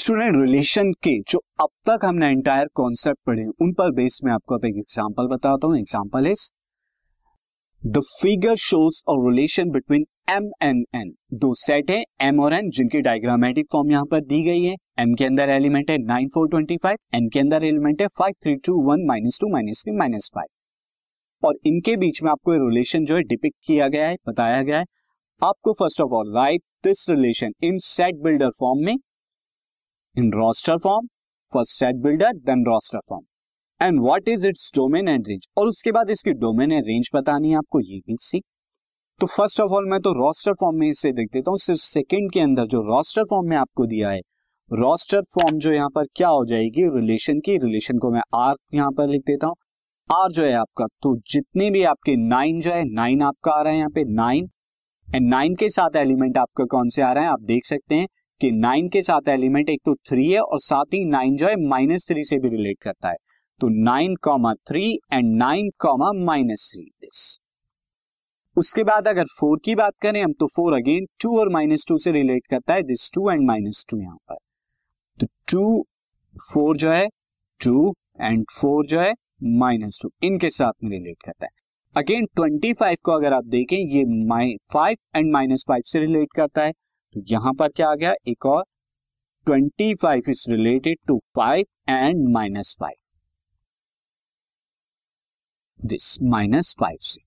Student relation के जो अब तक हमने एंटायर कॉन्सेप्ट पढ़े उन पर बेस में आपको अब एक एग्जांपल बताता हूँ। Example is the figure shows a relation between M and N दो सेट है एम और एन जिनकी डायग्रामेटिक फॉर्म यहाँ पर दी गई है। एम के अंदर एलिमेंट है nine four twenty five N के अंदर एलिमेंट है five three two one minus two minus three minus five और इनके बीच में आपको रिलेशन जो है डिपिक्ट किया गया है, बताया गया है। आपको first of all write this relation in set builder form में। In roster form first set builder then roster form and what is its domain and range और उसके बाद इसकी डोमेन एंड रेंज बतानी है आपको, ये भी सीख तो फ़र्स्ट ऑफ़ ऑल मैं तो रोस्टर फॉर्म में इसे देख देता हूँ, सिर्फ़ सेकेंड के अंदर जो रोस्टर फॉर्म में आपको दिया है रोस्टर फॉर्म जो यहाँ पर क्या हो जाएगी? रिलेशन की रिलेशन को मैं आर यहाँ पर लिख देता हूँ। आर जो है आपका तो जितने भी आपके नाइन जो है नाइन आपका आ रहा है यहाँ पे नाइन एंड नाइन के साथ एलिमेंट आपका कौन से आ रहा है? आप देख सकते हैं कि नाइन के साथ एलिमेंट एक तो थ्री है और साथ ही नाइन जो है माइनस थ्री से भी रिलेट करता है। तो nine comma three and nine comma minus three this उसके बाद अगर फोर की बात करें हम तो फोर अगेन टू और माइनस टू से रिलेट करता है। This two and minus two यहाँ पर। तो टू फोर जो है टू एंड फोर जो है माइनस टू इनके साथ में रिलेट करता है। अगेन ट्वेंटी फाइव को अगर आप देखें, ये फाइव एंड माइनस फाइव से रिलेट करता है। तो यहाँ पर क्या आ गया? एक और twenty five is related to five and minus five this minus five से।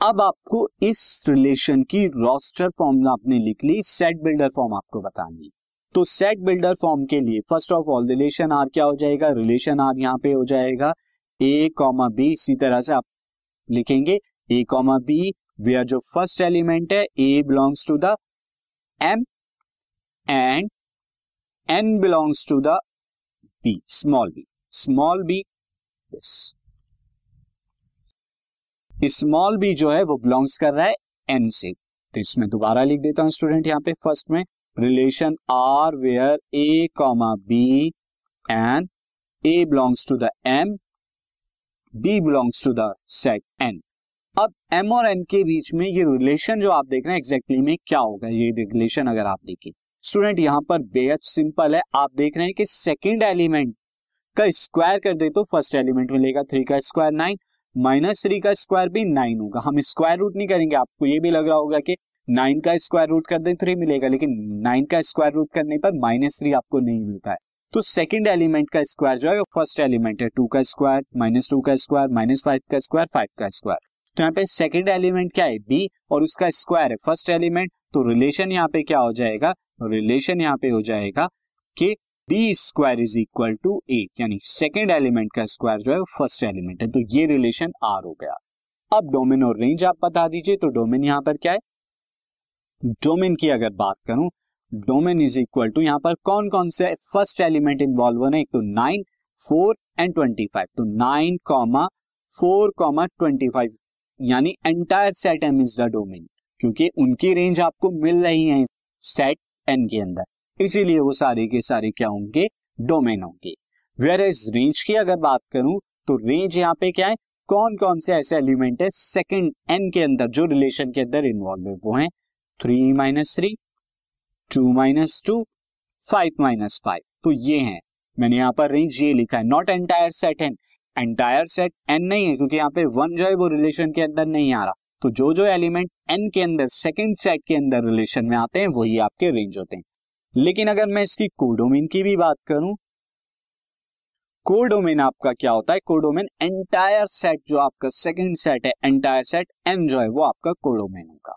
अब आपको इस रिलेशन की रोस्टर फॉर्म आपने लिख ली सेट बिल्डर फॉर्म आपको बतानी है। तो सेट बिल्डर फॉर्म के लिए first of all relation R क्या हो जाएगा? रिलेशन आर यहाँ पे हो जाएगा। ए कॉमा बी इसी तरह से आप लिखेंगे। ए कॉमा बी वेयर जो फ़र्स्ट एलिमेंट है A belongs to the M and N belongs to the B small B small B small B जो है, वो बिलोंग्स कर रहा है एन से। तो इसमें दोबारा लिख देता हूँ स्टूडेंट यहाँ पे फ़र्स्ट में। Relation R where A comma B and A belongs to the M B belongs to the set N अब एम और एन के बीच में ये रिलेशन जो आप देख रहे हैं एग्जैक्टली में क्या होगा? ये रिलेशन अगर आप देखिए स्टूडेंट यहाँ पर बेहद सिंपल है। आप देख रहे हैं कि सेकेंड एलिमेंट का स्क्वायर कर दे तो फ़र्स्ट एलिमेंट मिलेगा। थ्री का स्क्वायर नाइन माइनस थ्री का स्क्वायर भी नाइन होगा। हम स्क्वायर रूट नहीं करेंगे। आपको ये भी लग रहा होगा कि नाइन का स्क्वायर रूट कर दे थ्री मिलेगा, लेकिन नाइन का स्क्वायर रूट करने पर माइनस थ्री आपको नहीं मिलता है। तो सेकंड एलिमेंट का स्क्वायर जो है, वो फ़र्स्ट एलिमेंट है। टू का स्क्वायर माइनस टू का स्क्वायर माइनस फाइव का स्क्वायर फाइव का स्क्वायर तो यहाँ पे सेकेंड एलिमेंट क्या है? बी और उसका स्क्वायर है। फ़र्स्ट एलिमेंट तो रिलेशन यहाँ पे क्या हो जाएगा? रिलेशन यहाँ पे हो जाएगा कि B square is equal to A यानी सेकेंड एलिमेंट का स्क्वायर जो है फ़र्स्ट एलिमेंट है। तो ये रिलेशन आर हो गया। अब डोमेन और रेंज आप बता दीजिए तो डोमेन यहाँ पर क्या है? डोमेन की अगर बात करूँ डोमेन इज़ इक्वल टू यहाँ पर कौन कौन से फ़र्स्ट एलिमेंट इन्वॉल्व है एक तो nine four and twenty five तो nine comma four comma twenty five यानी entire set M is the domain क्योंकि उनकी रेंज आपको मिल रही है सेट एन के अंदर। इसीलिए वो सारे के सारे क्या होंगे? डोमेन होंगे। वेयर इज़ रेंज की अगर बात करूँ तो रेंज यहाँ पे क्या है? कौन कौन से ऐसे एलिमेंट है सेकेंड एन के अंदर जो रिलेशन के अंदर इन्वॉल्व है? वो है three minus three two minus two five minus five तो ये है। मैंने यहाँ पर रेंज ये लिखा है। Not entire set N entire set N नहीं है, क्योंकि यहाँ पे वन जो है वो रिलेशन के अंदर नहीं आ रहा। तो जो जो एलिमेंट एन के अंदर सेकेंड सेट के अंदर रिलेशन में आते हैं, वही आपके रेंज होते हैं। लेकिन अगर मैं इसकी कोडोमेन की भी बात करूँ कोडोमेन आपका क्या होता है? कोडोमेन एंटायर सेट जो आपका सेकंड सेट है एंटायर सेट एन जो है वो आपका कोडोमेन होगा।